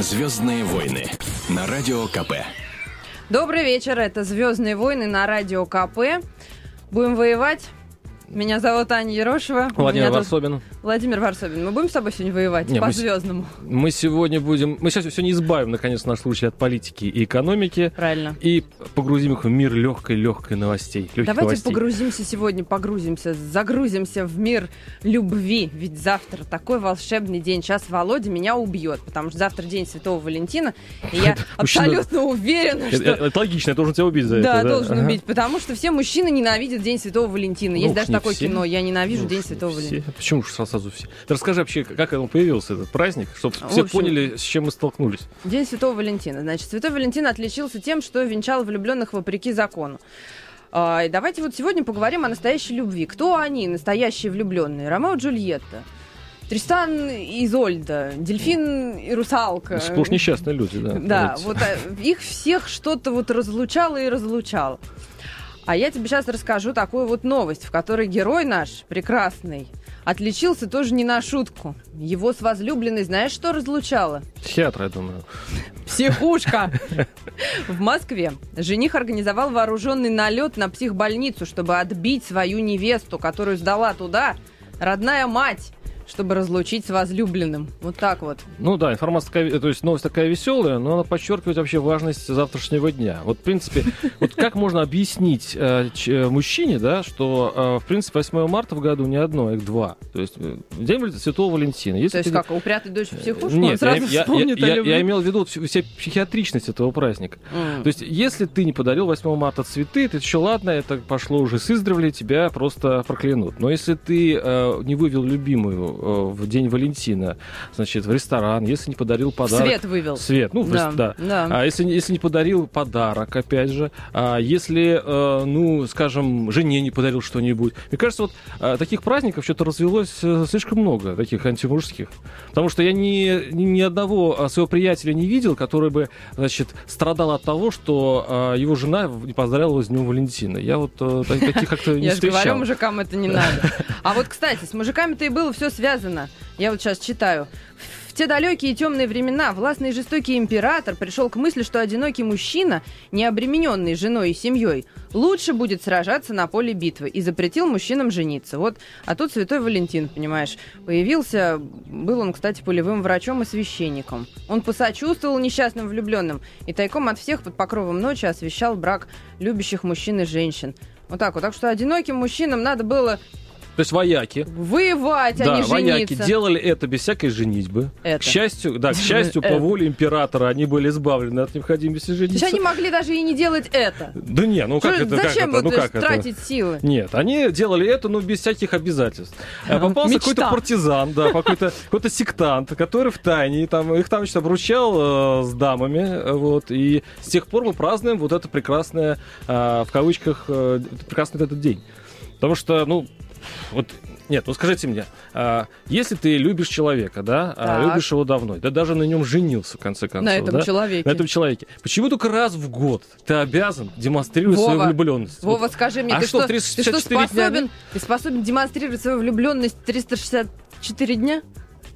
Звездные войны на радио КП. Добрый вечер, это «Звездные войны» на радио КП. Будем воевать. Меня зовут Аня Ерошева. Владимир Меня тут Варсобин. Владимир Варсобин. Мы будем с тобой сегодня воевать Не, мы с- по-звездному? Мы сегодня будем... Мы сейчас сегодня избавим, наконец, наш случай от политики и экономики Правильно. и погрузим их в мир легкой-легкой новостей. Давайте новостей. погрузимся сегодня, погрузимся, загрузимся в мир любви. Ведь завтра такой волшебный день. Сейчас Володя меня убьет, потому что завтра день Святого Валентина. И я абсолютно уверена, что... это- логично, я должен тебя убить за Да, это. должен Ага. убить, потому что все мужчины ненавидят День Святого Валентина. Есть Ну, даже такое кино «Я ненавижу Ну, День Святого. Валентина». Почему же сразу все? Ты расскажи вообще, как он появился, этот праздник, чтобы все общем- поняли, с чем мы столкнулись. День Святого Валентина. Значит, Святой Валентин отличился тем, что венчал влюбленных вопреки закону. А, и давайте вот сегодня поговорим о настоящей любви. Кто они, настоящие влюбленные? Ромео и Джульетта. Тристан и Изольда, дельфин и русалка. Сплошь несчастные люди, да. Да, Вот. вот а, их всех что-то вот разлучало и разлучало. А я тебе сейчас расскажу такую вот новость, в которой герой наш, прекрасный, отличился тоже не на шутку. Его с возлюбленной, знаешь, что разлучало? Психиатр, я думаю. Психушка. В Москве жених организовал вооруженный налет на психбольницу, чтобы отбить свою невесту, которую сдала туда родная мать, чтобы разлучить с возлюбленным. Вот так вот. Ну да, информация такая, то есть новость такая веселая, но она подчеркивает вообще важность завтрашнего дня. Вот, в принципе, вот как можно объяснить э, э, мужчине, да, что, э, в принципе, 8 марта в году не одно, а их два. То есть э, День Святого Валентина. Если То есть как, упрятать дочь в психушку? Нет, сразу я, вспомнит я- я- я имел в виду всю психиатричность этого праздника. М. То есть, если ты не подарил 8 марта цветы, это еще ладно, это пошло уже с издревле, тебя просто проклянут. Но если ты э, не вывел любимую э, в день Валентина, значит, в ресторан, если не подарил подарок... Свет вывел. Свет, ну, Да, рес- да. да. А если, если не подарил подарок, опять же, а если, э, ну, скажем, жене не подарил что-нибудь. Мне кажется, вот э, таких праздников что-то развелось э, слишком много, таких антимужских. Потому что я ни, ни, одного э, своего приятеля не видел, который бы, значит, страдал от того, что э, его жена не поздравила его с Днем Валентина. Я вот э, та- таких как-то не Я же встречал. говорю, мужикам это не надо. А вот, кстати, с мужиками-то и было все связано. Я вот сейчас читаю. В те далекие темные времена властный и жестокий император пришел к мысли, что одинокий мужчина, не обремененный женой и семьей, лучше будет сражаться на поле битвы и запретил мужчинам жениться. Вот, а тут святой Валентин, понимаешь, появился, был он, кстати, полевым врачом и священником. Он посочувствовал несчастным влюбленным и тайком от всех под покровом ночи освещал брак любящих мужчин и женщин. Вот так вот. Так что одиноким мужчинам надо было То есть вояки. воевать, а да, не вояки жениться. делали это без всякой женитьбы. Это. К счастью, да, к счастью, по Это. воле императора они были избавлены от необходимости То есть жениться. они могли даже и не делать это. Да не, ну как Что- это? как Зачем это? вот Ну как это? тратить силы? Нет, они делали это, но без всяких обязательств. А А, Попался какой-то партизан, да, какой-то какой сектант, который в тайне, там, их там, значит, обручал э, с дамами, э, вот, и с тех пор мы празднуем вот это прекрасное, э, в кавычках, э, прекрасный этот день. Потому что, ну, вот, нет, ну скажите мне, а, если ты любишь человека, да, а, любишь его давно, да даже на нем женился, в конце концов, На этом да, человеке. на этом человеке, почему только раз в год ты обязан демонстрировать свою Вова, влюбленность? Вова, скажи мне, А ты, что, что, ты что 364 дня, способен, ты способен демонстрировать свою влюбленность 364 дня?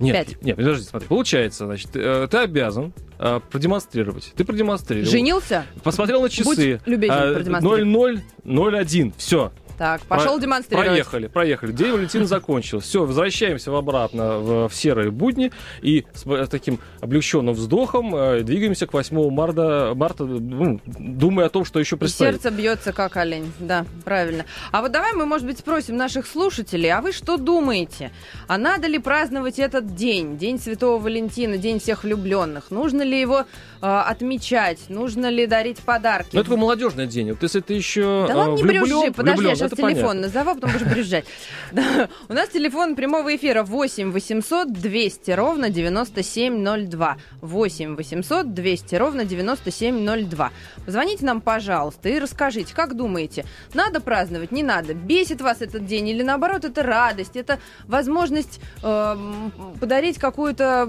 Нет, Пять. нет, подожди, смотри. Получается, значит, э, ты обязан э, продемонстрировать. Ты продемонстрировал. Женился? Посмотрел на часы. Будь любезен, А, продемонстрируй. 0001. Все. Так, пошел демонстрировать. Проехали, проехали. День Валентина закончился. Все, возвращаемся обратно в, в серые будни и с, э, таким облегченным вздохом э, двигаемся к 8 марта, марта ну, думая о том, что еще И предстоит. сердце бьется как олень. Да, правильно. А вот давай мы, может быть, спросим наших слушателей, а вы что думаете? А надо ли праздновать этот день, День Святого Валентина, День всех влюбленных? Нужно ли его э, отмечать? Нужно ли дарить подарки? Ну, это такой молодежный день. Вот если ты еще Да ладно, не влюблен, брюзжи. Подожди, влюблен, я сейчас это телефон понятно. назову, а потом будешь брюзжать. У нас телефон прямого эфира 8 800 200 ровно 9702. 8 800 200 ровно 9702. Позвоните нам, пожалуйста, и расскажите, как думаете, надо праздновать, не надо? Бесит вас этот день или наоборот это радость, это возможность эм, подарить какую-то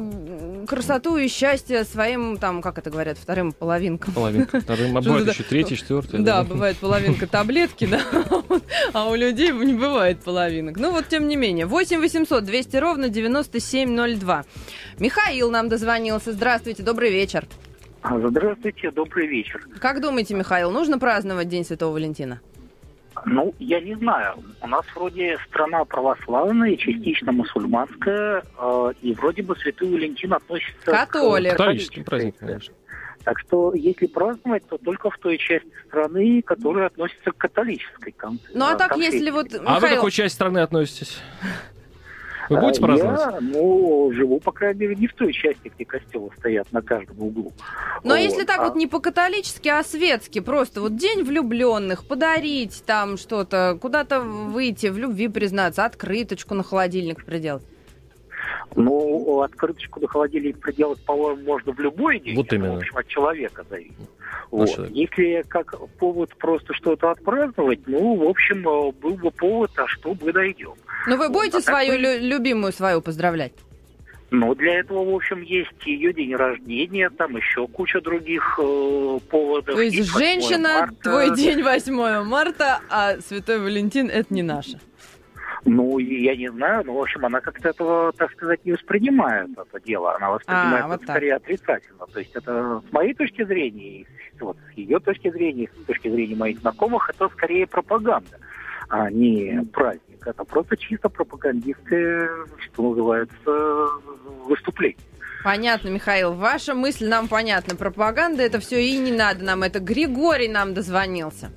красоту и счастье своим, там, как это говорят, вторым половинкам? Половинка. Вторым, а бывает еще третий, четвертый. Да, бывает половинка таблетки, да. А у людей не бывает половинок. Ну вот, тем не менее. 8 800 200 ровно 9702. Михаил нам дозвонился. Здравствуйте, добрый вечер. А, Здравствуйте, добрый вечер. Как думаете, Михаил, нужно праздновать День Святого Валентина? Ну, я не знаю. У нас вроде страна православная, частично мусульманская, э, и вроде бы Святой Валентин относится Католик. к Католический католической праздник, церкви. конечно. Так что, если праздновать, то только в той части страны, которая относится к католической кон- Ну а э, так, конфессии. если вот, А вы к Михаил, какой части страны относитесь? Вы А, будете праздновать? Я, ну, живу, по крайней мере, не в той части, где костелы стоят на каждом углу. но Вот. если так А- вот не по-католически, а светски, просто вот День влюбленных, подарить там что-то, куда-то выйти, в любви признаться, открыточку на холодильник приделать. Ну, открыточку до холодильника приделать, по-моему, можно в любой день. Вот Это, именно. В общем, от человека зависит. От Вот. человека. Если как повод просто что-то отпраздновать, ну, в общем, э, был бы повод, а что мы найдем. Но вы Вот, будете а так свою вы- лю- любимую свою поздравлять? Но для этого, в общем, есть ее день рождения, там еще куча других э, поводов. То есть Есть 8 женщина, марта. твой день 8 марта, а Святой Валентин это не наше. Ну, я не знаю, но, в общем, она как-то этого, так сказать, не воспринимает это дело. Она воспринимает А, вот это так. скорее отрицательно. То есть это с моей точки зрения, вот, с ее точки зрения, с точки зрения моих знакомых, это скорее пропаганда, а не праздник. Это просто чисто пропагандистское, что называется, выступление. Понятно, Михаил. Ваша мысль нам понятна. Пропаганда это все и не надо нам. Это Григорий нам дозвонился.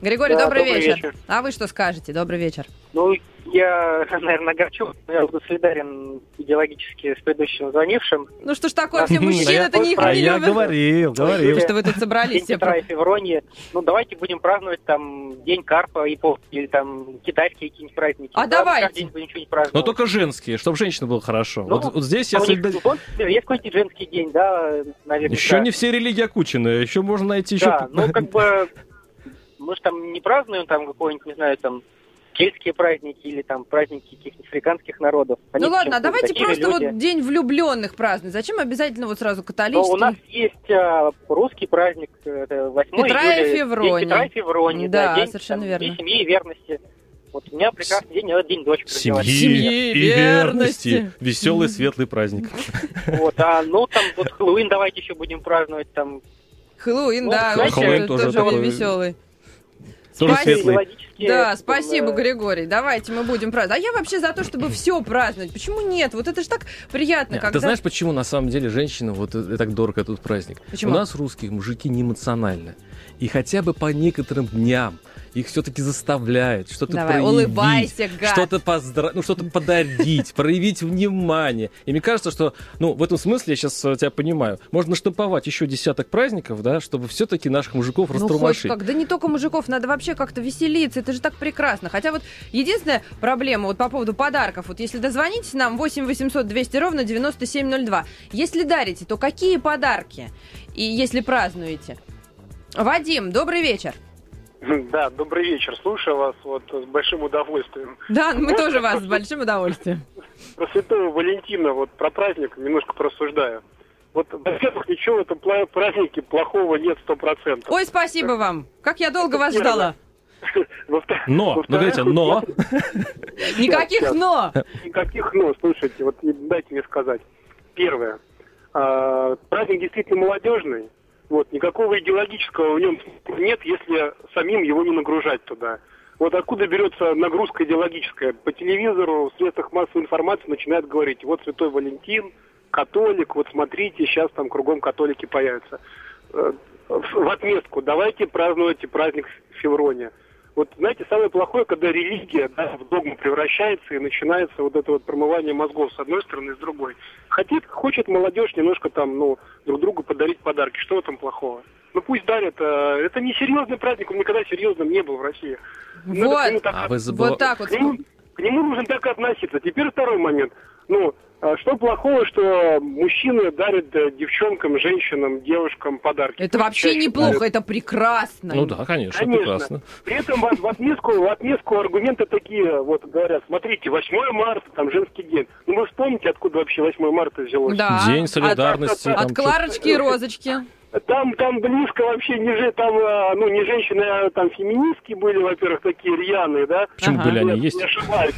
Григорий, Да, добрый, добрый вечер. вечер. А вы что скажете? Добрый вечер. Ну, я, наверное, огорчу. Я буду солидарен идеологически с предыдущим звонившим. Ну что ж такое, все Да. мужчины-то не, А не я говорил, говорил. Что вы тут собрались День все. Петра и Февронии. Ну, давайте будем праздновать там День Карпа и Пол, или там китайские какие-нибудь праздники. А Да, давайте. Но только женские, чтобы женщина было хорошо. Ну, вот, здесь я А солидарен. вот, есть какой-нибудь женский день, да, наверное. Еще не все религии окучены, еще можно найти еще... Да, ну, как бы, мы же там не празднуем там какой-нибудь, не знаю, там, кельтские праздники или там праздники каких-нибудь африканских народов. Они Ну ладно, а давайте просто люди. вот день влюбленных праздновать. Зачем обязательно вот сразу Но католический? у нас есть а, русский праздник, это 8 Петра и июля, Февронии. День Петра и Февронии, Да, день, совершенно там, верно. День семьи и верности. Вот у меня прекрасный день, я день дочь Семьи, Семьи, и верности. верности. Веселый, светлый праздник. Вот, а ну там вот Хэллоуин давайте еще будем праздновать там. Хэллоуин, Ну, да, Хэллоуин тоже тоже такой- веселый. Тоже светлый. Да, спасибо, Григорий. Давайте мы будем праздновать. А я вообще за то, чтобы все праздновать. Почему нет? Вот это же так приятно, Нет, когда... Ты знаешь, почему на самом деле женщина вот э, так дорого этот праздник? Почему? У нас русские мужики не эмоциональны. И хотя бы по некоторым дням их все-таки заставляют что-то Давай, проявить. улыбайся, гад. Что-то поздра... ну, что-то подарить, проявить внимание. И мне кажется, что, ну, в этом смысле, я сейчас тебя понимаю, можно наштамповать еще десяток праздников, да, чтобы все-таки наших мужиков Ну, хоть растормошить. как. Да не только мужиков, надо вообще как-то веселиться. Это же так прекрасно. Хотя вот единственная проблема вот по поводу подарков. Вот если дозвонитесь нам 8 800 200 ровно 9702. Если дарите, то какие подарки? И если празднуете? Вадим, добрый вечер. Да, добрый вечер. Слушаю вас вот с большим удовольствием. Да, мы тоже вас с большим удовольствием. Про Святого Валентина, вот про праздник немножко прорассуждаю. Вот, во-первых, ничего в этом празднике плохого нет сто процентов. Ой, спасибо вам. Как я долго вас ждала. Но, ну говорите, но, Никаких но. Никаких но, слушайте, вот дайте мне сказать. Первое. А, праздник действительно молодежный. Вот, никакого идеологического в нем нет, если самим его не нагружать туда. Вот откуда берется нагрузка идеологическая? По телевизору, в средствах массовой информации начинают говорить, вот Святой Валентин, католик, вот смотрите, сейчас там кругом католики появятся. Э, В отместку, давайте праздновать праздник Феврония. Вот, знаете, самое плохое, когда религия да, в догму превращается и начинается вот это вот промывание мозгов с одной стороны и с другой. Хотит, хочет молодежь немножко там, ну, друг другу подарить подарки. Что в этом плохого? Ну пусть дарят. а, Это не серьезный праздник, он никогда серьезным не был в России. Надо Вот. так а вы забыли... Вот так вот. к нему, к нему нужно так и относиться. Теперь второй момент. Ну, а что плохого, что мужчины дарят э, девчонкам, женщинам, девушкам подарки? Это вообще чаще неплохо, дарят. это прекрасно. Ну да, конечно, Конечно. прекрасно. При этом в, в отместку, в отместку аргументы такие, вот говорят, смотрите, 8 марта, там женский день. Ну вы вспомните, откуда вообще 8 марта взялось? Да. День От- солидарности. от- там От чё- Кларочки и Розочки. Там, там близко вообще не же, там, а, ну, не женщины, а там феминистки были, во-первых, такие рьяные, да? Почему Ага. были они? Есть Не ошибаюсь.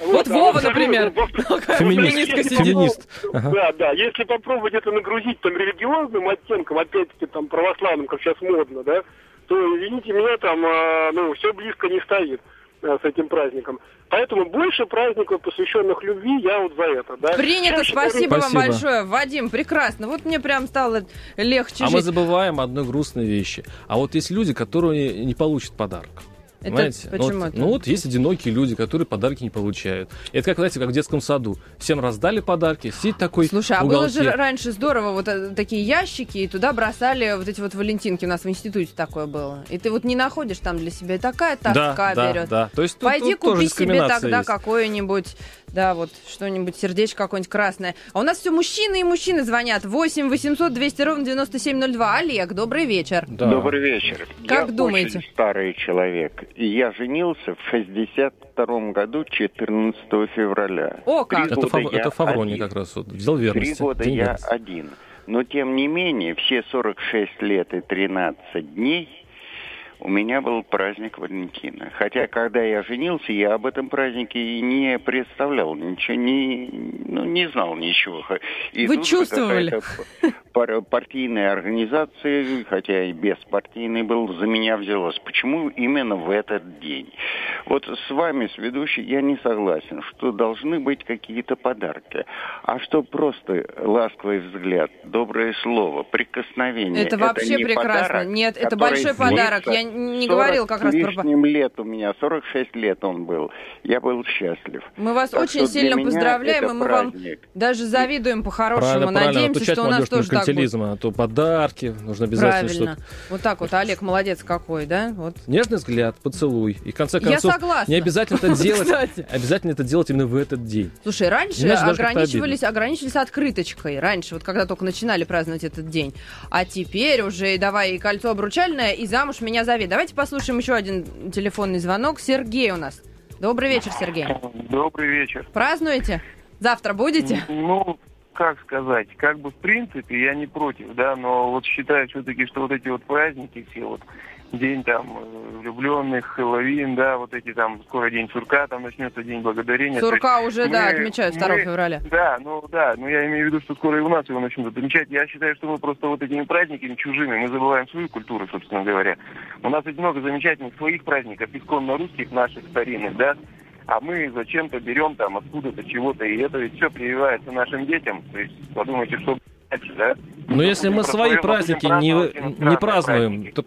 Вот а Вова, например. во-вторых, Феминист. если Феминист. Ага. Да, да. Если попробовать это нагрузить там религиозным оттенком, опять-таки там православным, как сейчас модно, да, то, извините меня, там, а, ну, все близко не стоит а, с этим праздником. Поэтому больше праздников, посвященных любви, я вот за это, да. Принято, Чаще спасибо, говорю, вам Спасибо. большое. Вадим, прекрасно. Вот мне прям стало легче А мы жить. забываем одной грустной вещи. А вот есть люди, которые не получат подарок. Это Понимаете? Ну почему вот, это? ну вот есть одинокие люди, которые подарки не получают. Это как, знаете, как в детском саду. Всем раздали подарки, сидит такой Слушай, а было же раньше здорово, вот э, такие ящики, и туда бросали вот эти вот валентинки. У нас в институте такое было. И ты вот не находишь там для себя, и такая тоска да, да, берет. да. То есть тут- Пойди тут тоже купи себе тогда какое-нибудь, да, вот что-нибудь, сердечко какое-нибудь красное. А у нас все мужчины и мужчины звонят. 8 800 200 ровно 9702. Олег, добрый вечер. Да. Добрый вечер. Как я думаете? очень старый человек. И я женился в 62 году 14 февраля. О, как! Это, года Фав- это Фаврони один. как раз вот взял Три верность. года День я верности. один. Но тем не менее, все 46 лет и 13 дней у меня был праздник Валентина. Хотя, когда я женился, я об этом празднике и не представлял, ничего не, ну, не знал ничего. И Вы чувствовали? Пар- партийная организация, хотя и беспартийный был, за меня взялась. Почему именно в этот день? Вот с вами, с ведущей, я не согласен, что должны быть какие-то подарки. А что просто ласковый взгляд, доброе слово, прикосновение. Это вообще не прекрасно. подарок, Нет, это большой подарок. Я не 40 говорил как раз про... лет у меня, 46 лет он был. Я был счастлив. Мы вас Так очень сильно поздравляем, это и мы вам праздник. даже завидуем по-хорошему. Надеемся, что у нас тоже так будет. меркантилизма, а то подарки нужно обязательно Правильно. что-то. Вот так вот, Олег, молодец какой, да? Вот. Нежный взгляд, поцелуй. И в конце Я концов, согласна. не обязательно это делать. Обязательно это делать именно в этот день. Слушай, раньше ограничивались, ограничивались открыточкой. Раньше, вот когда только начинали праздновать этот день. А теперь уже и давай и кольцо обручальное, и замуж меня зови. Давайте послушаем еще один телефонный звонок. Сергей у нас. Добрый вечер, Сергей. Добрый вечер. Празднуете? Завтра будете? Ну, как сказать, как бы в принципе я не против, да, но вот считаю все-таки, что вот эти вот праздники все вот день там э, влюбленных, Хэллоуин, да, вот эти там, скоро день сурка, там начнется день благодарения. Сурка уже, да, мы- отмечают 2 мы- февраля. Да, ну да, но я имею в виду, что скоро и у нас его начнут отмечать. Я считаю, что мы просто вот этими праздниками чужими, мы забываем свою культуру, собственно говоря. У нас ведь много замечательных своих праздников, исконно русских наших старинных, да, а мы зачем-то берем там откуда-то чего-то, и это ведь все прививается нашим детям. То есть подумайте, что да? Но если мы свои праздники не, не празднуем, праздники. то,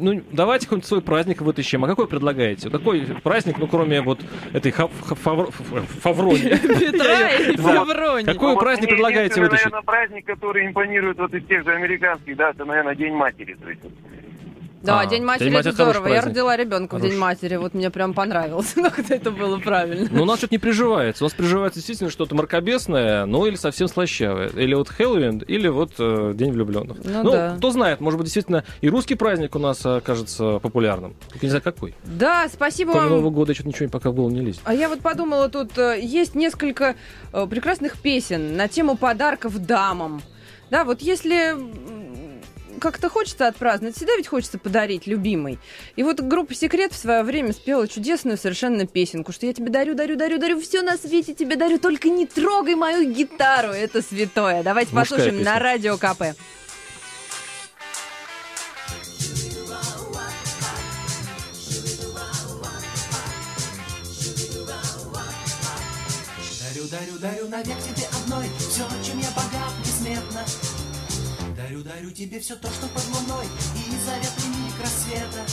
ну, давайте какой-нибудь свой праздник вытащим. А какой предлагаете? Какой праздник, ну, кроме вот этой ха- ха- фавр- ф- фаврони? Петра и Да. Февронии. Какой Ну, праздник предлагаете вытащить? наверное, праздник, который импонирует вот из тех же американских, да, это, наверное, День матери. Да, А, День матери День матери это здорово. Я родила ребенка в День матери. Вот мне прям понравилось, но когда это было правильно. Ну, у нас что-то не приживается. У нас приживается действительно что-то мракобесное, ну, или совсем слащавое. Или вот Хэллоуин, или вот э, День влюбленных. Ну да. кто знает, может быть, действительно и русский праздник у нас окажется популярным. Только не знаю, какой. Да, спасибо Кроме вам. Нового года что-то ничего пока в голову не лезет. А я вот подумала, тут э, есть несколько э, прекрасных песен на тему подарков дамам. Да, вот если как-то хочется отпраздновать, всегда ведь хочется подарить любимой. И вот группа «Секрет» в свое время спела чудесную совершенно песенку, что я тебе дарю, дарю, дарю, дарю, все на свете тебе дарю, только не трогай мою гитару, это святое. Давайте Мужская послушаем песня. на радио КП. Дарю, дарю, дарю навек тебе одной Все, чем я богат Дарю, дарю тебе все то, что под луной И заветный миг рассвета.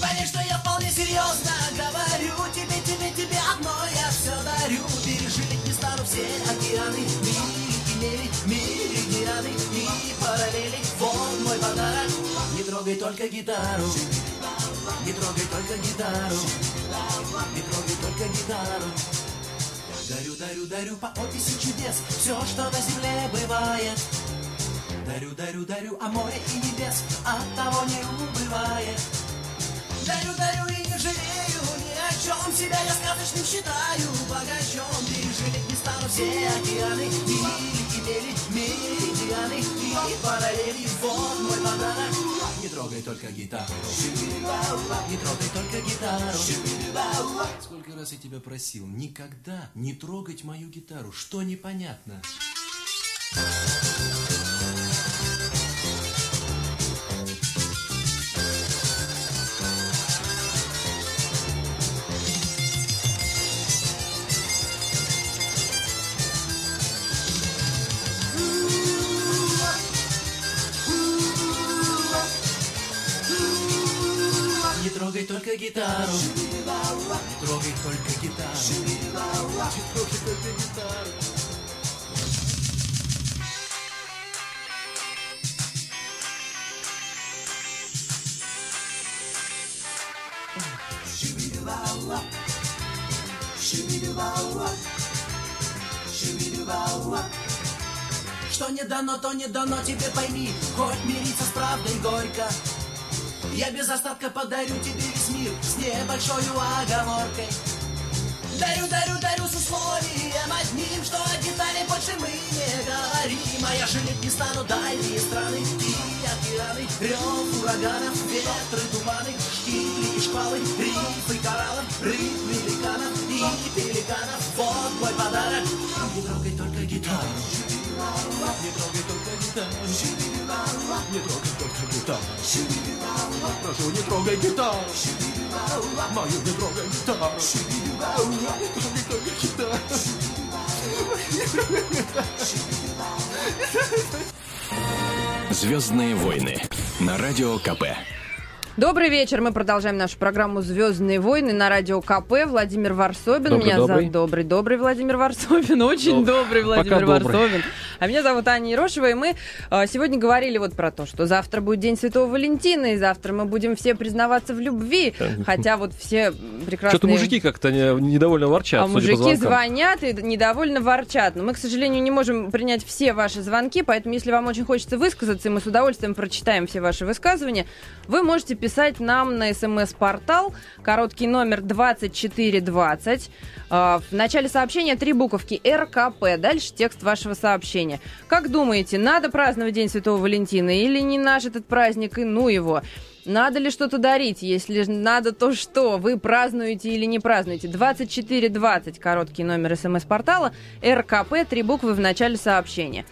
Поверь, что я вполне серьезно говорю Тебе, тебе, тебе одной я все дарю Пережить не стану все океаны. Мили, меридианы И параллели. Вот мой подарок. Не трогай только гитару. Не трогай только гитару. Не трогай только гитару. Дарю, дарю, дарю по описи чудес. Все, что на земле бывает Дарю, дарю, дарю, а море и небес От того не убывает Дарю, дарю и не жалею ни о чем Себя я сказочным считаю богачом Пережить не стану все океаны и мели, меридианы И параллели, вот мой подарок. Не трогай только гитару, не трогай только гитару. Сколько раз я тебя просил, никогда не трогать мою гитару, что непонятно? Не трогай только гитару, трогай только гитару, трогай только гитару. Что не дано, то не дано, тебе пойми. Хоть мириться с правдой горько Я без остатка подарю тебе весь мир С небольшой оговоркой. Дарю, дарю, дарю с условием одним Что о детали больше мы не говорим. А я жалеть не стану дальние страны И океаны, рев ураганов Ветры, туманы, штили и шквалы Рифы кораллов, рыб, великанов И пеликанов. Вот мой подарок. Не трогай только гитару Не трогай только гитару Не трогай только гитару Прошу, не трогай гитару Мою не трогай гитару Не трогай только гитару Звездные войны на радио КП. Добрый вечер. Мы продолжаем нашу программу «Звездные войны» на радио КП. Владимир Варсобин. Добрый, меня добрый. зовут добрый, добрый Владимир Варсобин. Очень Доб- добрый Владимир пока добрый. Варсобин. А меня зовут Аня Ерошева. И мы э, сегодня говорили вот про то, что завтра будет День Святого Валентина, и завтра мы будем все признаваться в любви. Хотя вот все прекрасные... Что-то мужики как-то не- недовольно ворчат, А мужики звонят и недовольно ворчат. Но мы, к сожалению, не можем принять все ваши звонки, поэтому если вам очень хочется высказаться, и мы с удовольствием прочитаем все ваши высказывания, вы можете писать нам на смс-портал, короткий номер 2420. А, В начале сообщения три буковки РКП, дальше текст вашего сообщения. Как думаете, надо праздновать День Святого Валентина или не наш этот праздник и ну его? Надо ли что-то дарить? Если надо, то что? Вы празднуете или не празднуете? 2420, короткий номер смс-портала, РКП, три буквы в начале сообщения.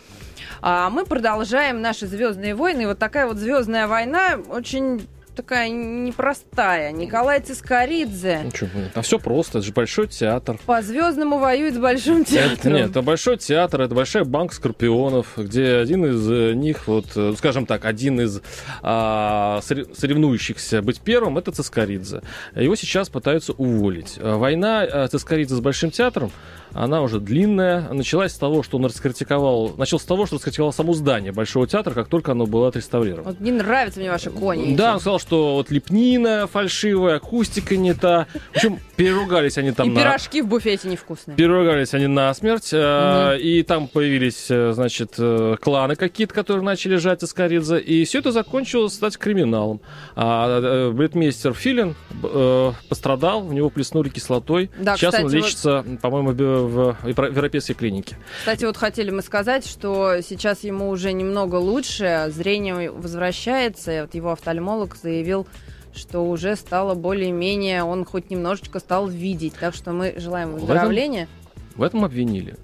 А мы продолжаем наши звездные войны. И вот такая вот звездная война очень такая непростая. Николай Цискоридзе Ну, блин, а все просто, это же большой театр. по звездному воюет с большим Это, театром. нет, это большой театр, это большая банк скорпионов, где один из э, них, вот, э, скажем так, один из а, сорев- соревнующихся быть первым, это Цискоридзе. Его сейчас пытаются уволить. А, Война э, Цискоридзе с большим театром, она уже длинная. Началась с того, что он раскритиковал, начал с того, что раскритиковал само здание Большого театра, как только оно было отреставрировано. Вот не нравятся мне ваши кони. Да, он сказал, что вот лепнина фальшивая, акустика не та. В общем, переругались они там И на... пирожки в буфете невкусные. Переругались они на смерть, и там появились, э, значит, э, кланы какие-то, которые начали жать Искаридзе, и все это закончилось, кстати, криминалом. А э, бретмейстер Филин э, пострадал, в него плеснули кислотой. Да, Сейчас он кстати, вот- лечится, по-моему, в, в европейской клинике. Кстати, вот хотели мы сказать, что сейчас ему уже немного лучше, зрение возвращается. Вот его офтальмолог заявил, что уже стало более-менее, он хоть немножечко стал видеть. Так что мы желаем этом- выздоровления. В этом обвинили.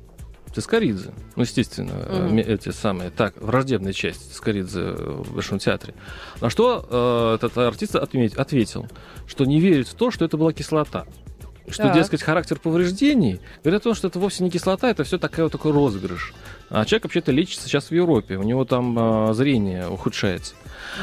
Цискоридзе. Ну, естественно, ме- эти самые, так, враждебная часть Цискоридзе в Большом театре. На что э, этот артист отме- ответил, что не верит в то, что это была кислота. Что, Так. дескать, характер повреждений говорит о том, что это вовсе не кислота, это все такая вот такой розыгрыш. А человек вообще-то лечится сейчас в Европе, у него там э, зрение ухудшается.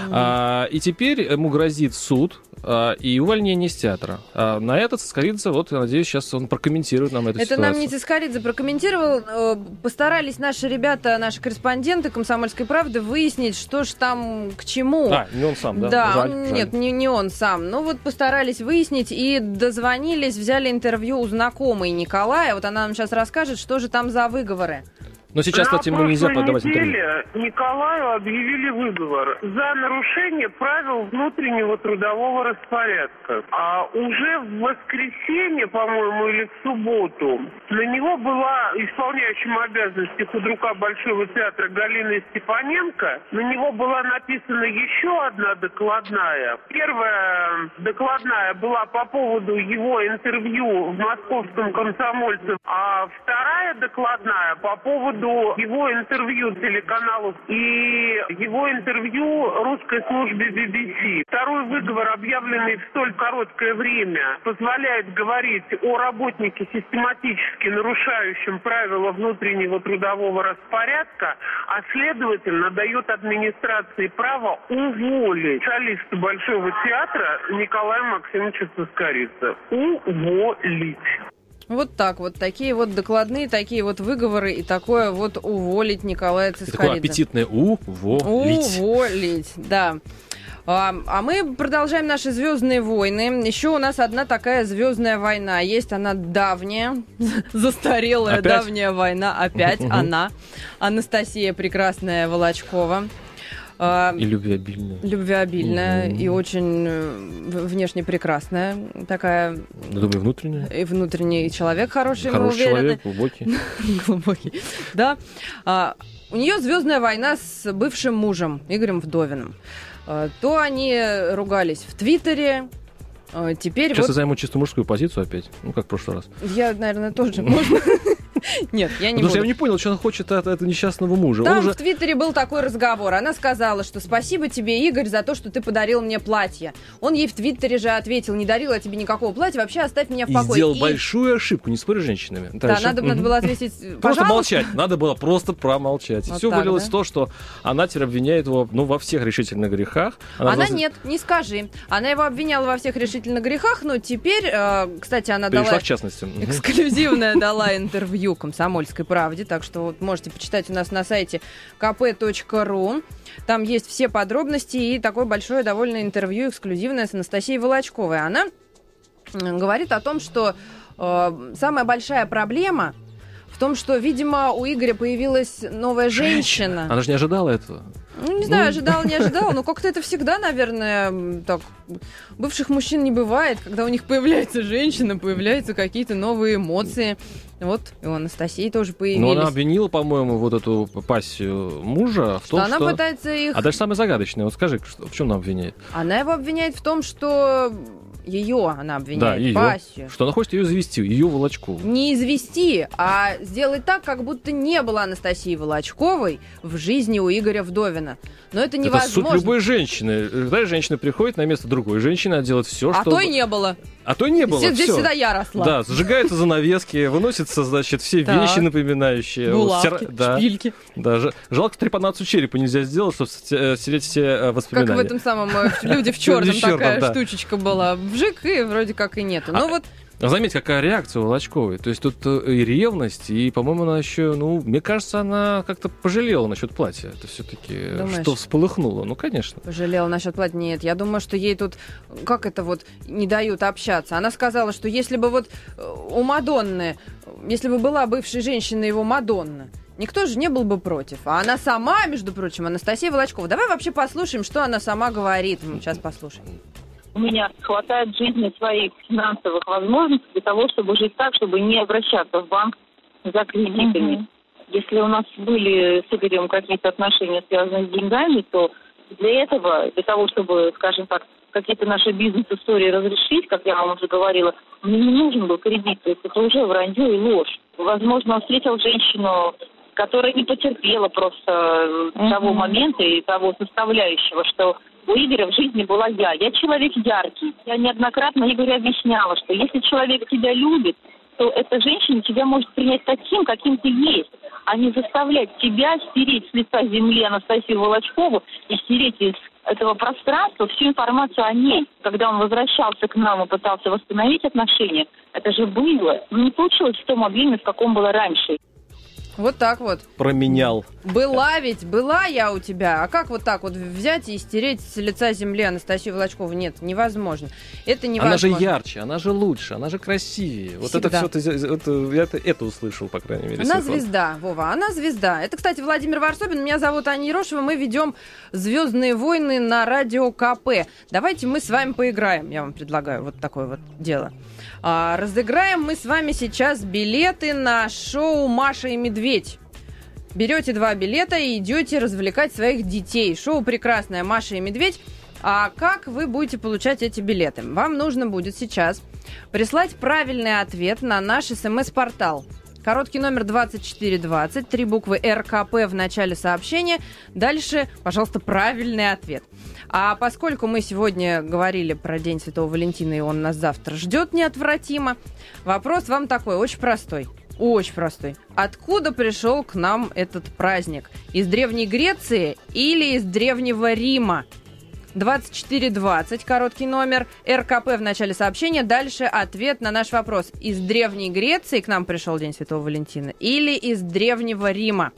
А, и теперь ему грозит суд а, и увольнение с театра. А, на этот Цискоридзе, вот, я надеюсь, сейчас он прокомментирует нам эту Это ситуацию. нам не Цискоридзе прокомментировал. Э, Постарались наши ребята, наши корреспонденты «Комсомольской правды» выяснить, что ж там к чему. А, не он сам, да? Жаль, он- жаль. нет, не, не он сам. Ну вот постарались выяснить и дозвонились, взяли интервью у знакомой Николая. Вот она нам сейчас расскажет, что же там за выговоры. Но сейчас, На кстати, ему нельзя подавать интервью. Николаю объявили выговор за нарушение правил внутреннего трудового распорядка. А уже в воскресенье, по-моему, или в субботу на него была исполняющим обязанности худрука Большого театра Галина Степаненко. На него была написана еще одна докладная. Первая докладная была по поводу его интервью в московском комсомольце, а вторая докладная по поводу его интервью телеканалу и его интервью русской службе BBC. Второй выговор, объявленный в столь короткое время, позволяет говорить о работнике, систематически нарушающем правила внутреннего трудового распорядка, а следовательно дает администрации право уволить солиста Большого театра Николая Максимовича Соскорица. Уволить. Вот так вот. Такие вот докладные, такие вот выговоры и такое вот уволить Николая И такое Цискоридзе. аппетитное уволить. Уволить, да. А, а мы продолжаем наши звездные войны. Еще у нас одна такая звездная война. Есть она давняя, застарелая Опять? давняя война. Опять она. Анастасия Прекрасная Волочкова. А, И любвеобильное. любвеобильная Мгм. и очень э, внешне прекрасная. Такая Я думаю, внутреннее. и внутренний человек хороший, мы Хороший уверены. человек, глубокий. глубокий. Да. А, у нее звездная война с бывшим мужем Игорем Вдовиным. А, то они ругались в Твиттере. теперь Сейчас я вот займу чисто мужскую позицию опять. Ну, как в прошлый раз. я, наверное, тоже можно. Нет, я не Потому что я буду. не понял, что она хочет от этого несчастного мужа. Там уже в Твиттере был такой разговор. Она сказала, что спасибо тебе, Игорь, за то, что ты подарил мне платье. Он ей в Твиттере же ответил, не дарила тебе никакого платья, вообще оставь меня в и покое. сделал И- большую ошибку, не спорь с женщинами. Да, надо, надо было ответить, Просто молчать. Надо было просто промолчать. И Вот все вылилось да? в то, что она теперь обвиняет его ну, во всех решительных грехах. Она, должна- нет, не скажи. Она его обвиняла во всех решительных грехах, но теперь, э, кстати, она Перешла дала к частности. Эксклюзивное дала интервью «Комсомольской правде», так что вот можете почитать у нас на сайте kp.ru. Там есть все подробности и такое большое довольно интервью эксклюзивное с Анастасией Волочковой. Она говорит о том, что э, самая большая проблема в том, что, видимо, у Игоря появилась новая женщина. Она же не ожидала этого. Ну, не знаю, Ну. ожидала, не ожидала, но как-то это всегда, наверное, так. Бывших мужчин не бывает, когда у них появляется женщина, появляются какие-то новые эмоции. Вот, и у Анастасии тоже появились. Но она обвинила, по-моему, вот эту пассию мужа в что том, она что... пытается их... А дальше самое загадочное. Вот скажи, в чем она обвиняет? Она его обвиняет в том, что ее она да, обвиняет, ее. пассию. Что она хочет ее завести, ее Волочкову. Не извести, а сделать так, как будто не было Анастасии Волочковой в жизни у Игоря Вдовина. Но это Это невозможно. суть любой женщины. Когда женщина приходит на место другой женщины, она делает все, а что... то и не было. А то не было. Здесь, здесь всегда я росла. Да, зажигаются занавески, выносятся, значит, все Так. вещи напоминающие. Вот Булавки, стира- да, шпильки. да, жалко трепанацию черепа нельзя сделать, чтобы стереть все э, Как воспоминания. в этом самом э, «Люди в черном» такая штучечка была. Вжик, и вроде как и нету. Ну А, вот, А Заметь, какая реакция у Волочковой. То есть тут э, и ревность, и, по-моему, она еще, ну, мне кажется, она как-то пожалела насчет платья. Это все-таки Думаешь? что всполыхнуло. Ну, конечно. пожалела насчет платья. Нет, я думаю, что ей тут, как это вот, не дают общаться. Она сказала, что если бы вот э, у Мадонны, э, если бы была бывшей женщиной его Мадонна, никто же не был бы против. А она сама, между прочим, Анастасия Волочкова. Давай вообще послушаем, что она сама говорит. Сейчас послушаем. У меня хватает жизни своих финансовых возможностей для того, чтобы жить так, чтобы не обращаться в банк за кредитами. Если у нас были с Игорем какие-то отношения, связанные с деньгами, то для этого, для того, чтобы, скажем так, какие-то наши бизнес-истории разрешить, как я вам уже говорила, мне не нужен был кредит. То есть это уже вранье и ложь. Возможно, он встретил женщину, которая не потерпела просто э, того момента и того составляющего, что у Игоря в жизни была я. Я человек яркий. Я неоднократно Игорю объясняла, что если человек тебя любит, то эта женщина тебя может принять таким, каким ты есть, а не заставлять тебя стереть с лица земли Анастасию Волочкову и стереть из этого пространства всю информацию о ней. Когда он возвращался к нам и пытался восстановить отношения, это же было. Ну, не получилось в том объеме, в каком было раньше. Вот так вот. Променял. Была ведь, была я у тебя. А как вот так вот взять и стереть с лица земли Анастасию Волочкову? Нет, невозможно. Это невозможно. Она же ярче, она же лучше, она же красивее. Вот это Всегда. все, это, я это, это услышал, по крайней мере. Она звезда, Вова, она звезда. Это, кстати, Владимир Варсобин, меня зовут Аня Ерошева, мы ведем «Звездные войны» на радио КП. Давайте мы с вами поиграем, я вам предлагаю вот такое вот дело. А, разыграем мы с вами сейчас билеты на шоу «Маша и медведь». Берете два билета и идете развлекать своих детей. Шоу прекрасное «Маша и медведь». А как вы будете получать эти билеты? Вам нужно будет сейчас прислать правильный ответ на наш смс-портал. Короткий номер 2420, три буквы РКП в начале сообщения. Дальше, пожалуйста, правильный ответ. А поскольку мы сегодня говорили про День Святого Валентина, и он нас завтра ждет неотвратимо, вопрос вам такой, очень простой. Очень простой. Откуда пришел к нам этот праздник? Из Древней Греции или из Древнего Рима? 2420, короткий номер, РКП в начале сообщения. Дальше ответ на наш вопрос. Из Древней Греции к нам пришел День Святого Валентина или из Древнего Рима?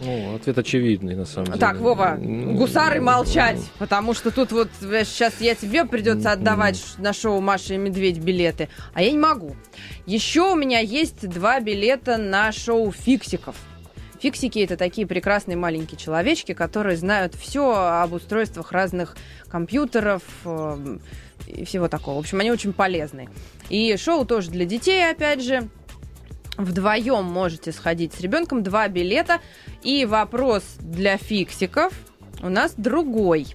Ну, ответ очевидный, на самом деле. Так, Вова, Ну, гусары молчать, потому что тут вот сейчас я тебе придется отдавать ш- на шоу Маша и Медведь билеты, а я не могу. Еще у меня есть два билета на шоу Фиксиков. Фиксики это такие прекрасные маленькие человечки, которые знают все об устройствах разных компьютеров э, и всего такого. В общем, они очень полезны. И шоу тоже для детей, опять же. Вдвоем можете сходить с ребенком. Два билета. И вопрос для фиксиков у нас другой.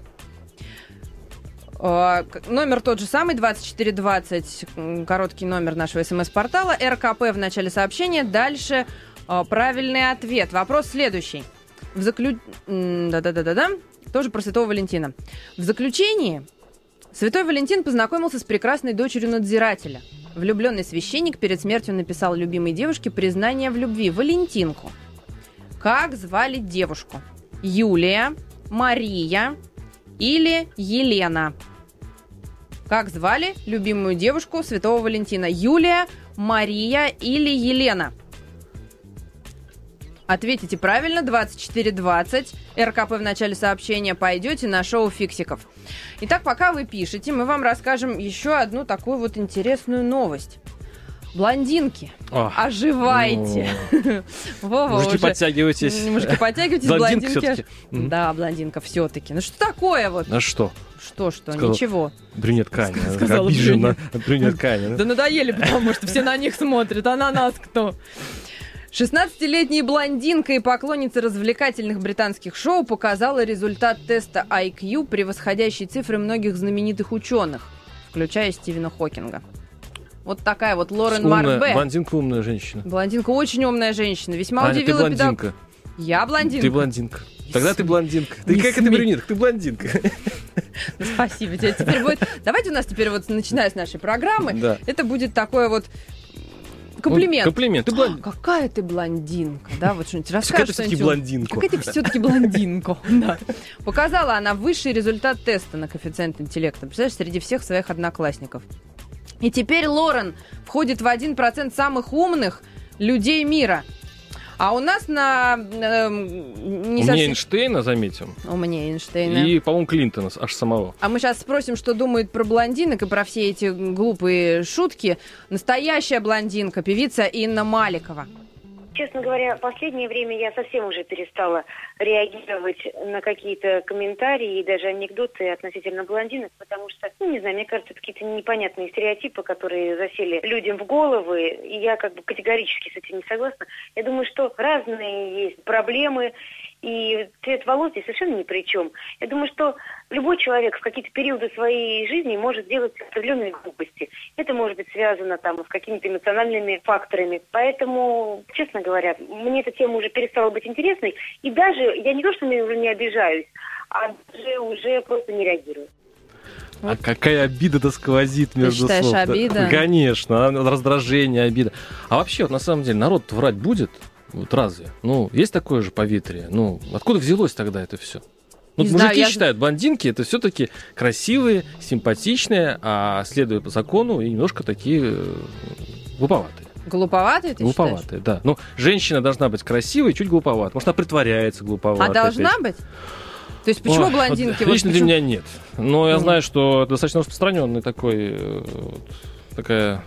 Э, Номер тот же самый, 2420, м, короткий номер нашего смс-портала, РКП в начале сообщения. Дальше правильный ответ. Вопрос следующий. В заклю... Да-да-да-да-да. Тоже про Святого Валентина. В заключении Святой Валентин познакомился с прекрасной дочерью надзирателя. Влюбленный священник перед смертью написал любимой девушке признание в любви Валентинку. Как звали девушку? Юлия, Мария или Елена? Как звали любимую девушку Святого Валентина? Юлия, Мария или Елена? Ответите правильно, 2420, РКП в начале сообщения, пойдете на шоу фиксиков. Итак, пока вы пишете, мы вам расскажем еще одну такую вот интересную новость. Блондинки, Ах, оживайте. Вова Мужики, уже- подтягивайтесь. Мужики, подтягивайтесь, Блондинка блондинки. Да, блондинка все-таки. Ну что такое вот? А что? Что, что? Сказал- Ничего. Брюнетка Аня. Ск- сказала Обижена. Брюнетка Аня. Да надоели, потому что все на них смотрят, а на нас кто? 16-летняя блондинка и поклонница развлекательных британских шоу показала результат теста IQ, превосходящий цифры многих знаменитых ученых, включая Стивена Хокинга. Вот такая вот Лорен Марбе. Блондинка умная женщина. Блондинка очень умная женщина. Весьма Аня, ты удивила педагог. блондинка. Я блондинка. Ты блондинка. Тогда ты блондинка. Ты Не как это смей. брюнетка? Ты блондинка. Ну, Спасибо тебе. Теперь будет... Давайте у нас теперь вот, начиная с нашей программы, Да. это будет такой вот комплимент. Комплимент. Ты А, блондинка. какая ты блондинка, да, вот что-нибудь Какая расскажешь. ты все-таки блондинка. Какая ты все-таки блондинка, да. Показала она высший результат теста на коэффициент интеллекта, представляешь, среди всех своих одноклассников. И теперь Лорен входит в 1% самых умных людей мира. А у нас на... эм, не Умнее совсем... Эйнштейна, заметим. Умнее Эйнштейна. И, по-моему, Клинтона аж самого. А мы сейчас спросим, что думает про блондинок и про все эти глупые шутки. Настоящая блондинка, певица Инна Маликова. Честно говоря, в последнее время я совсем уже перестала реагировать на какие-то комментарии и даже анекдоты относительно блондинок, потому что, ну, не знаю, мне кажется, какие-то непонятные стереотипы, которые засели людям в головы, и я как бы категорически с этим не согласна. Я думаю, что разные есть проблемы, и цвет волос здесь совершенно ни при чем. Я думаю, что любой человек в какие-то периоды своей жизни может делать определенные глупости. Это может быть связано там с какими-то эмоциональными факторами. Поэтому, честно говоря, мне эта тема уже перестала быть интересной. И даже, я не то, что уже не обижаюсь, а даже уже просто не реагирую. А какая обида-то сквозит между считаешь, слов. Да, обида? Конечно, раздражение, обида. А вообще, вот на самом деле, народ врать будет? Вот разве? Ну, есть такое же поветрие? Ну, откуда взялось тогда это все? Ну, мужики знаю, я- считают, блондинки это все-таки красивые, симпатичные, а следуя по закону, и немножко такие э, глуповатые. Глуповатые, ты считаешь? Глуповатые, да. Ну, женщина должна быть красивой, чуть глуповатой. Может, она притворяется глуповатой. А должна опять. быть? То есть почему Ой, блондинки... вот вот лично почему- для меня нет. Но я Нет. знаю, что достаточно распространенный такой... э, вот, такая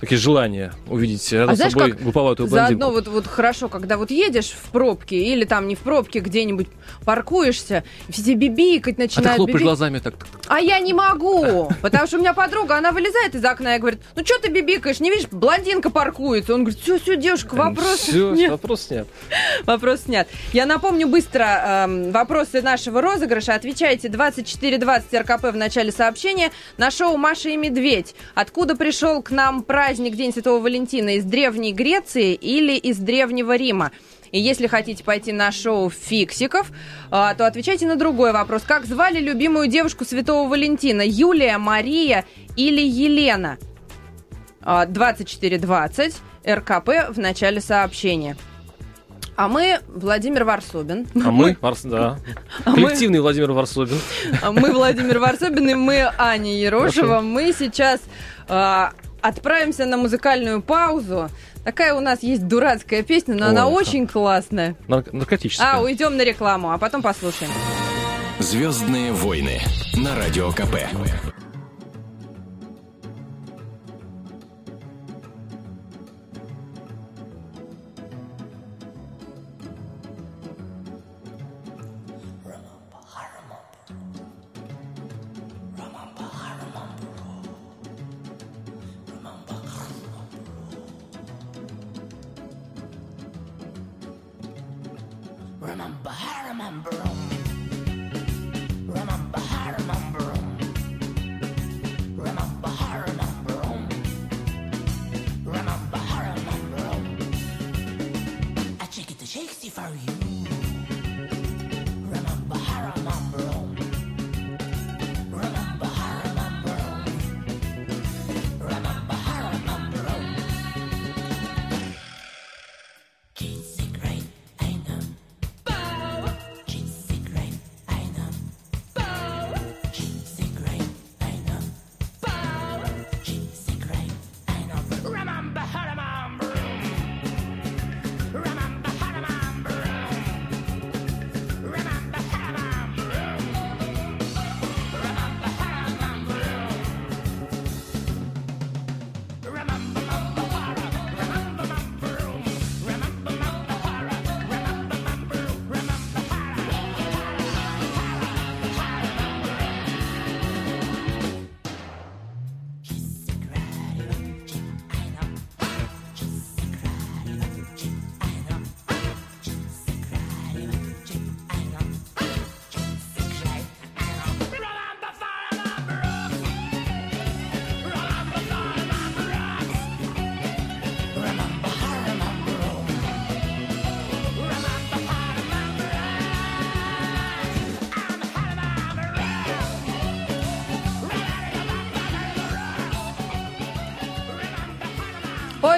такие желания увидеть рядом А с знаешь, собой как глуповатую блондинку. заодно вот, вот хорошо, когда вот едешь в пробке или там не в пробке, где-нибудь паркуешься, все бибикать А ты начинают. хлопаешь глазами так. А я не могу, потому что у меня подруга, она вылезает из окна и говорит, ну что ты бибикаешь, не видишь, блондинка паркуется. Он говорит, все, все, девушка, вопрос Все, нет. вопрос снят. Вопрос снят. Я напомню быстро эм, вопросы нашего розыгрыша. Отвечайте 2420 РКП в начале сообщения на шоу «Маша и Медведь». Откуда пришел к нам праздник День Святого Валентина? Из Древней Греции или из Древнего Рима? И если хотите пойти на шоу «Фиксиков», а, то отвечайте на другой вопрос. Как звали любимую девушку Святого Валентина? Юлия, Мария или Елена? А, 2420 РКП в начале сообщения. А мы Владимир Варсобин. А мы, Варс, да. А мы- Коллективный Владимир Варсобин. А Мы Владимир Варсобин и мы Аня Ерошева. Хорошо. Мы сейчас а, отправимся на музыкальную паузу. Такая у нас есть дурацкая песня, но Ой, она очень классная. Нар- наркотическая. А, уйдем на рекламу, а потом послушаем. Звездные войны на радио КП.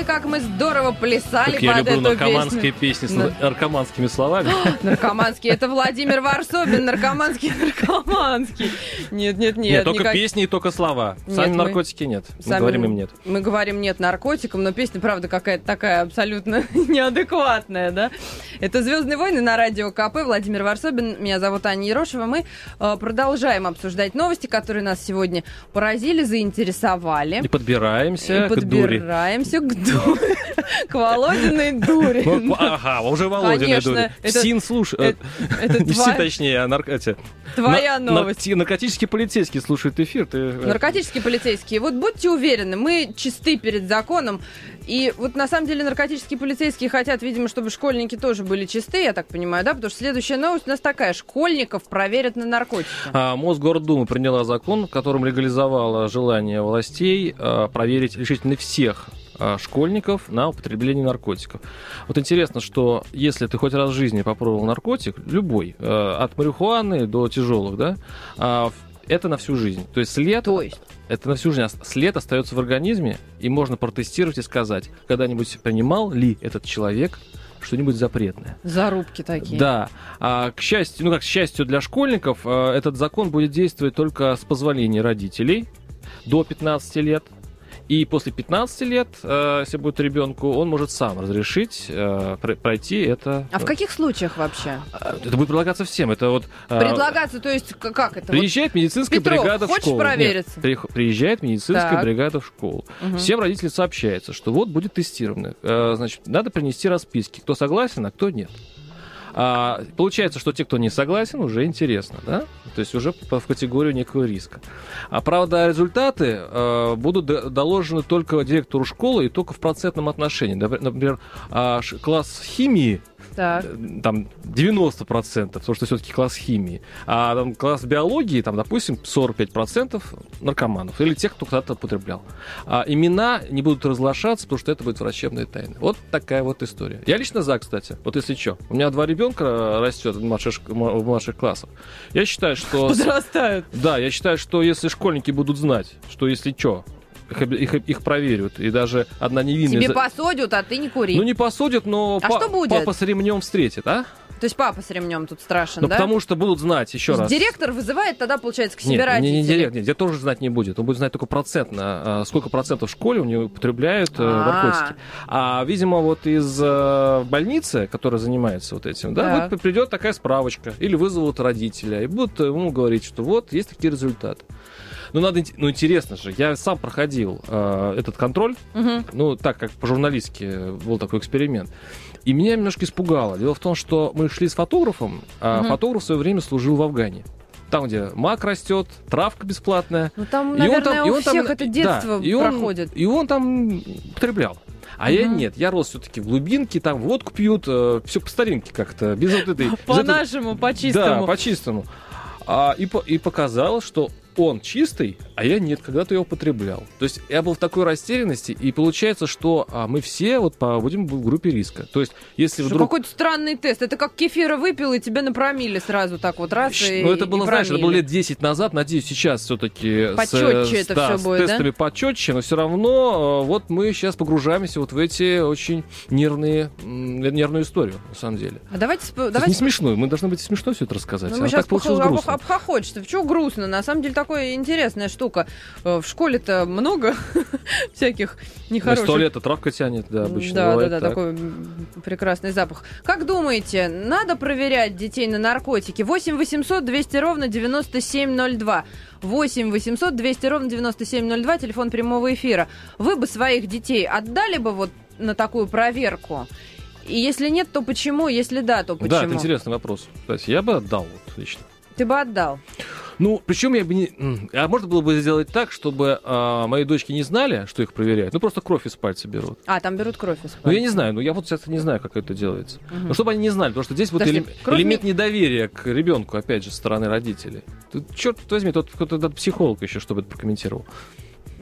Как мы здорово плясали Как я под люблю эту наркоманские песню. песни с Да. наркоманскими словами. Наркоманский. Это Владимир Варсобин, наркоманский, наркоманский. Нет, нет, нет. Нет, только никак- песни и только слова. Нет, Сами мы- наркотики нет. Мы Сами- говорим им нет. Мы говорим нет наркотикам, но песня, правда, какая-то такая абсолютно неадекватная, да? Это «Звездные войны» на радио КП. Владимир Варсобин, меня зовут Аня Ерошева. Мы э, продолжаем обсуждать новости, которые нас сегодня поразили, заинтересовали. И подбираемся И к подбираемся к дуре. К Володиной дуре. Ага, уже Володина Конечно, дуре. СИН это Не СИН, точнее, а нарк- эти- Твоя новость. нарк- Наркотический полицейский слушает эфир. Э, Наркотические полицейские. Вот будьте уверены, мы чисты перед законом. И вот на самом деле наркотические полицейские хотят, видимо, чтобы школьники тоже были чисты, я так понимаю, да? Потому что следующая новость у нас такая. Школьников проверят на наркотики. А, Мосгордума приняла закон, которым легализовала желание властей а, проверить решительно всех а, школьников на употребление наркотиков. Вот интересно, что если ты хоть раз в жизни попробовал наркотик, любой, э, от марихуаны до тяжелых, да, а, в- это на всю жизнь. То есть след... То есть? Это на всю жизнь. След остается в организме, и можно протестировать и сказать, когда-нибудь принимал ли этот человек что-нибудь запретное. Зарубки такие. Да. А, к счастью, ну как к счастью для школьников, а, этот закон будет действовать только с позволения родителей до 15 лет. И после 15 лет, э, если будет ребенку, он может сам разрешить э, пр- пройти это. А в каких случаях вообще? Это будет предлагаться всем. Это вот э, Предлагаться, то есть как это? Приезжает медицинская Петров, бригада в хочешь школу. Нет, провериться? при- приезжает медицинская Так. бригада в школу. Мгм. Всем родителям сообщается, что вот будет тестировано. Э, Значит, надо принести расписки, кто согласен, а кто нет. А, получается, что те, кто не согласен, уже интересно, да? То есть уже в категорию некого риска. А правда, результаты э, будут доложены только директору школы и только в процентном отношении. Напр- Например, а, класс химии Так. э, там 90%, потому что все-таки класс химии, а там класс биологии, там, допустим, 45% наркоманов или тех, кто когда-то употреблял. А имена не будут разглашаться, потому что это будет врачебная тайна. Вот такая вот история. Я лично за, кстати, вот если что. У меня два ребенка растет в младших, в младших классах. Я считаю, что... Подрастают. Да, я считаю, что если школьники будут знать, что если что, их, их, их проверят, и даже одна невинная... Тебе посадят, а ты не кури. Ну, не посудят, но А па- что будет? папа с ремнем встретит, а? То есть папа с ремнем тут страшен, Ну, да? потому что будут знать, еще раз. Директор вызывает тогда, получается, к себе Нет, не, родителей. не директор, нет, директор тоже знать не будет. Он будет знать только процентно, а, сколько процентов в школе у него употребляют э, А. наркотики. А, видимо, вот из э, больницы, которая занимается вот этим, да, Так. вот придет такая справочка. Или вызовут родителя и будут ему говорить, что вот, есть такие результаты. Ну, надо, ну, интересно же, я сам проходил э, этот контроль, Мгм. ну, так как по-журналистски был такой эксперимент. И меня немножко испугало. Дело в том, что мы шли с фотографом, а Мгм. фотограф в свое время служил в Афгане. Там, где мак растет, травка бесплатная. Ну, там, И он наверное, там- и у он там- всех это да, детство и он- проходит. И он там употреблял. А я Мгм. нет, я рос все-таки в глубинке, там водку пьют, все по старинке как-то, без вот этой... По-нашему, Да, по-чистому. по-чистому. А, и, по- и показалось, что он чистый, а я нет, когда-то его употреблял. То есть я был в такой растерянности, и получается, что а, мы все вот по- будем в группе риска. То есть если Что вдруг... какой-то странный тест. Это как кефира выпил, и тебя напромили сразу так вот раз и Ну, это было, и знаешь, это было лет 10 назад. Надеюсь, сейчас все-таки Почетче это всё с будет, да? тестами почетче, но все равно э, вот мы сейчас погружаемся вот в эти очень нервные, нервную историю, на самом деле. А давайте... давайте не смешно, мы должны быть смешно все это рассказать. Ну, а мы сейчас так получилось грустно. обхохочется. Почему грустно? На самом деле, такая интересная штука. Э, В школе-то много всяких Ну, нехороших... Из туалета травка тянет, да, обычно Да, да, бывает да, так. такой прекрасный запах. Как думаете, надо проверять детей на наркотики? 8 800 200 ровно 9702. 8 800 200 ровно 9702, телефон прямого эфира. Вы бы своих детей отдали бы вот на такую проверку? И если нет, то почему? Если да, то почему? Да, это интересный вопрос. Кстати, я бы отдал вот лично. Ты бы отдал. Ну, причем я бы не... А можно было бы сделать так, чтобы а, мои дочки не знали, что их проверяют. Ну, просто кровь из пальца берут. А, там берут кровь из Ну, я пальца. не знаю, ну я вот сейчас не знаю, как это делается. Мгм. Но чтобы они не знали, потому что здесь вот Подожди, элем- кровь элемент не- недоверия к ребенку, опять же, со стороны родителей. Тут, черт возьми, тут кто-то психолог еще, чтобы это прокомментировал.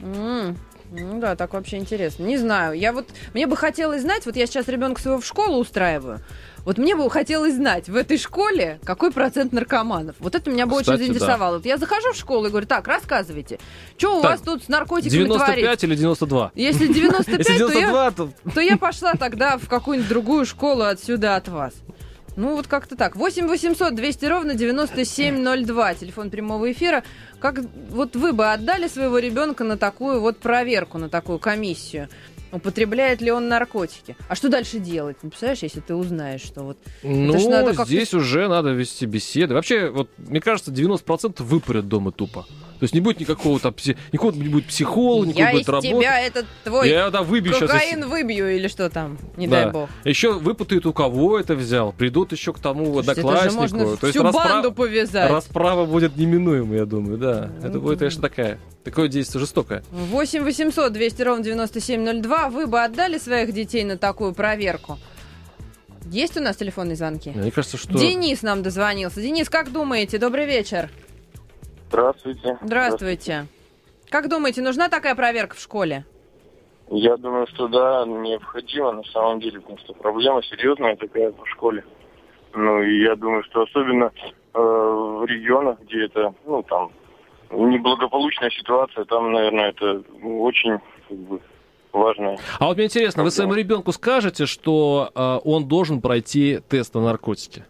М, Ну да, так вообще интересно. Не знаю. Я вот мне бы хотелось знать, вот я сейчас ребенка своего в школу устраиваю. Вот мне бы хотелось знать, в этой школе какой процент наркоманов. Вот это меня бы Кстати, очень заинтересовало. Вот я захожу в школу и говорю, так, рассказывайте, что у вас тут с наркотиками 95 творится? или 92? Если 95, Если то, я, 92, то... то я пошла тогда в какую-нибудь другую школу отсюда от вас. Ну, вот как-то так. 8 800 200 ровно 9702, телефон прямого эфира. Как вот вы бы отдали своего ребенка на такую вот проверку, на такую комиссию? Употребляет ли он наркотики? А что дальше делать? Ну, представляешь, если ты узнаешь, что вот... Ну, надо здесь уже надо вести беседы. Вообще, вот, мне кажется, 90% выпарят дома тупо. То есть не будет никакого там, пси- никакого не будет психолога, никакой я из будет работы. тебя этот твой Я, да, выбью кокаин выбью или что там, не Да. дай бог. Еще выпутают, у кого это взял. Придут еще к тому Слушайте, это же однокласснику. можно То есть всю распра- банду повязать. Расправа будет неминуема, я думаю, да. Это Ну, будет, конечно, такая. Такое действие жестокое. 8 800 200 ровно 9702. Вы бы отдали своих детей на такую проверку? Есть у нас телефонные звонки? Мне кажется, что... Денис нам дозвонился. Денис, как думаете? Добрый вечер. Здравствуйте. Здравствуйте. Как думаете, нужна такая проверка в школе? Я думаю, что да, необходимо на самом деле, потому что проблема серьезная такая в школе. Ну и я думаю, что особенно э, в регионах, где это, ну там, неблагополучная ситуация, там, наверное, это очень как бы, важно. А вот мне интересно, вы своему ребенку скажете, что э, он должен пройти тест на наркотики?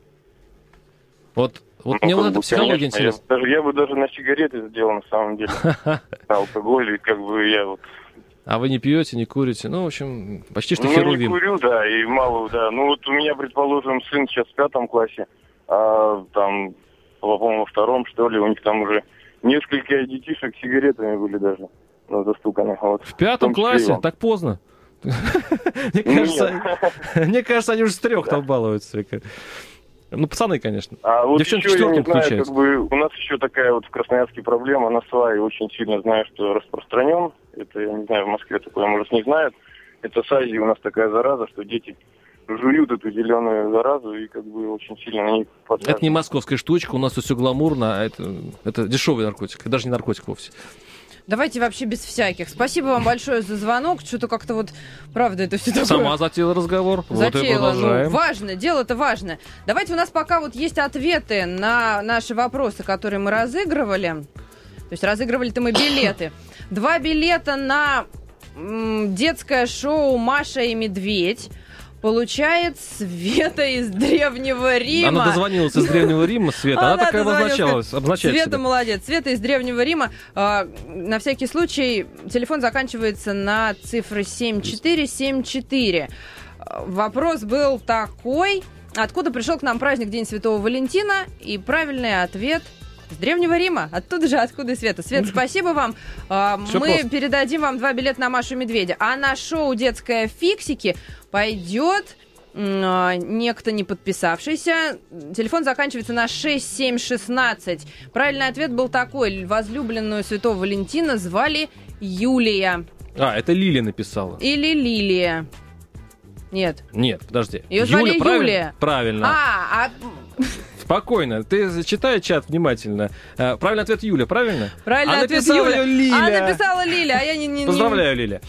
Вот, вот мне Ну, вот как эта бы, психология конечно, интересна. Я, даже, я бы даже на сигареты сделал на самом деле. На алкоголь, и как бы я вот А вы не пьете, не курите. Ну, в общем, почти что ну, херувим. не курю, да, и мало, да. Ну, вот у меня, предположим, сын сейчас в пятом классе, а там, по-моему, во втором, что ли, у них там уже несколько детишек сигаретами были даже ну, застуканы. Вот, В пятом и классе? Так поздно. Мне кажется, мне кажется, они уже с трех там балуются. Ну, пацаны, конечно. А вот Девчонки еще, я не знаю, включаются. как бы у нас еще такая вот в Красноярске проблема, на свае очень сильно знаю, что распространен. Это, я не знаю, в Москве такое, может, не знают. Это с Азии у нас такая зараза, что дети жуют эту зеленую заразу и как бы очень сильно на них Это не московская штучка, у нас тут все гламурно, а это, это дешевый наркотик, это даже не наркотик вовсе. Давайте вообще без всяких. Спасибо вам большое за звонок. Что-то как-то вот, правда, это все такое... Сама затеяла разговор, вот Затеяла, ну, продолжаем. важно, дело-то важно. Давайте у нас пока вот есть ответы на наши вопросы, которые мы разыгрывали. То есть разыгрывали-то мы билеты. Два билета на детское шоу «Маша и медведь». Получает Света из Древнего Рима. Она дозвонилась из Древнего Рима, Света, она, такая дозвонилась, обозначалась, обозначает Света себя. молодец. Света из Древнего Рима. А, на всякий случай, телефон заканчивается на цифры 7474. А, Вопрос был такой. Откуда пришел к нам праздник День Святого Валентина? И правильный ответ с ДревнегоРима. Оттуда же, откуда и Света. Свет, спасибо вам. А, Всё Мы просто. передадим вам два билета на Машу Медведя. А на шоу «Детское фиксики» пойдет а, некто не подписавшийся. Телефон заканчивается на 6716. Правильный ответ был такой. Возлюбленную Святого Валентина звали Юлия. А, это Лилия написала. Или Лилия. Нет. Нет, подожди. Её звали правильно? Юлия. Правильно. А, а Спокойно. Ты читай чат внимательно. Э, Правильный ответ Юля, правильно? правильный а ответ Юля. Лиля. А написала Лиля, а я не... не- не- Поздравляю, Лиля.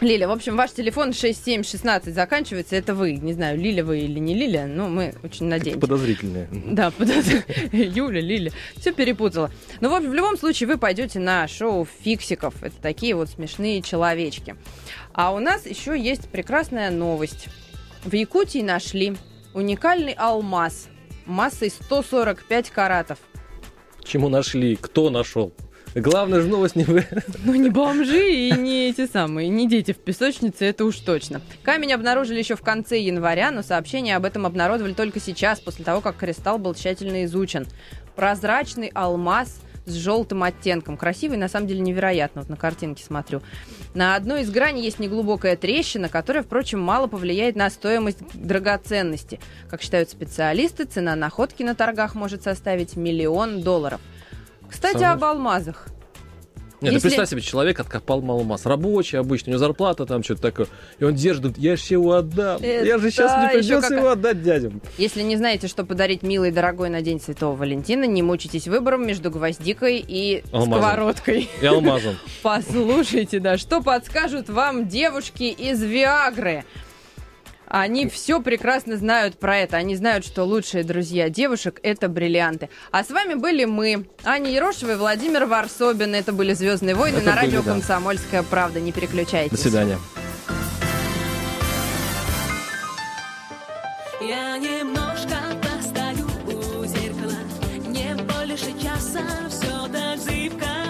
Лиля, в общем, ваш телефон 6716 заканчивается. Это вы. Не знаю, Лиля вы или не Лиля, но мы очень надеемся. Подозрительная. Да, подожди. Юля, Лиля. Все перепутала. Ну, в общем, в любом случае, вы пойдете на шоу фиксиков. Это такие вот смешные человечки. А у нас еще есть прекрасная новость. В Якутии нашли уникальный алмаз массой 145 каратов. Чему нашли? Кто нашел? Главная же новость не вы. Ну, не бомжи и не эти самые, не дети в песочнице, это уж точно. Камень обнаружили еще в конце января, но сообщение об этом обнародовали только сейчас, после того, как кристалл был тщательно изучен. Прозрачный алмаз с желтым оттенком. Красивый, на самом деле, невероятно. Вот на картинке смотрю. На одной из граней есть неглубокая трещина, которая, впрочем, мало повлияет на стоимость драгоценности. Как считают специалисты, цена находки на торгах может составить миллион долларов. Кстати, об алмазах. Нет, Если- ты представь себе, человек откопал алмаз. Рабочий обычно, у него зарплата там что-то такое. И он держит, я же его отдам. я же сейчас Это не придется какая- его отдать дядям. Если не знаете, что подарить милой и дорогой на День Святого Валентина, не мучитесь выбором между гвоздикой и Алмазом. сковородкой. И алмазом. Послушайте, да, что подскажут вам девушки из Виагры? Они все прекрасно знают про это. Они знают, что лучшие друзья девушек – это бриллианты. А с вами были мы, Аня Ерошева и Владимир Варсобин. Это были «Звездные войны» Это на радио были, да. «Комсомольская правда». Не переключайтесь. До свидания. Я немножко постою у зеркала Не больше часа Все так зыбко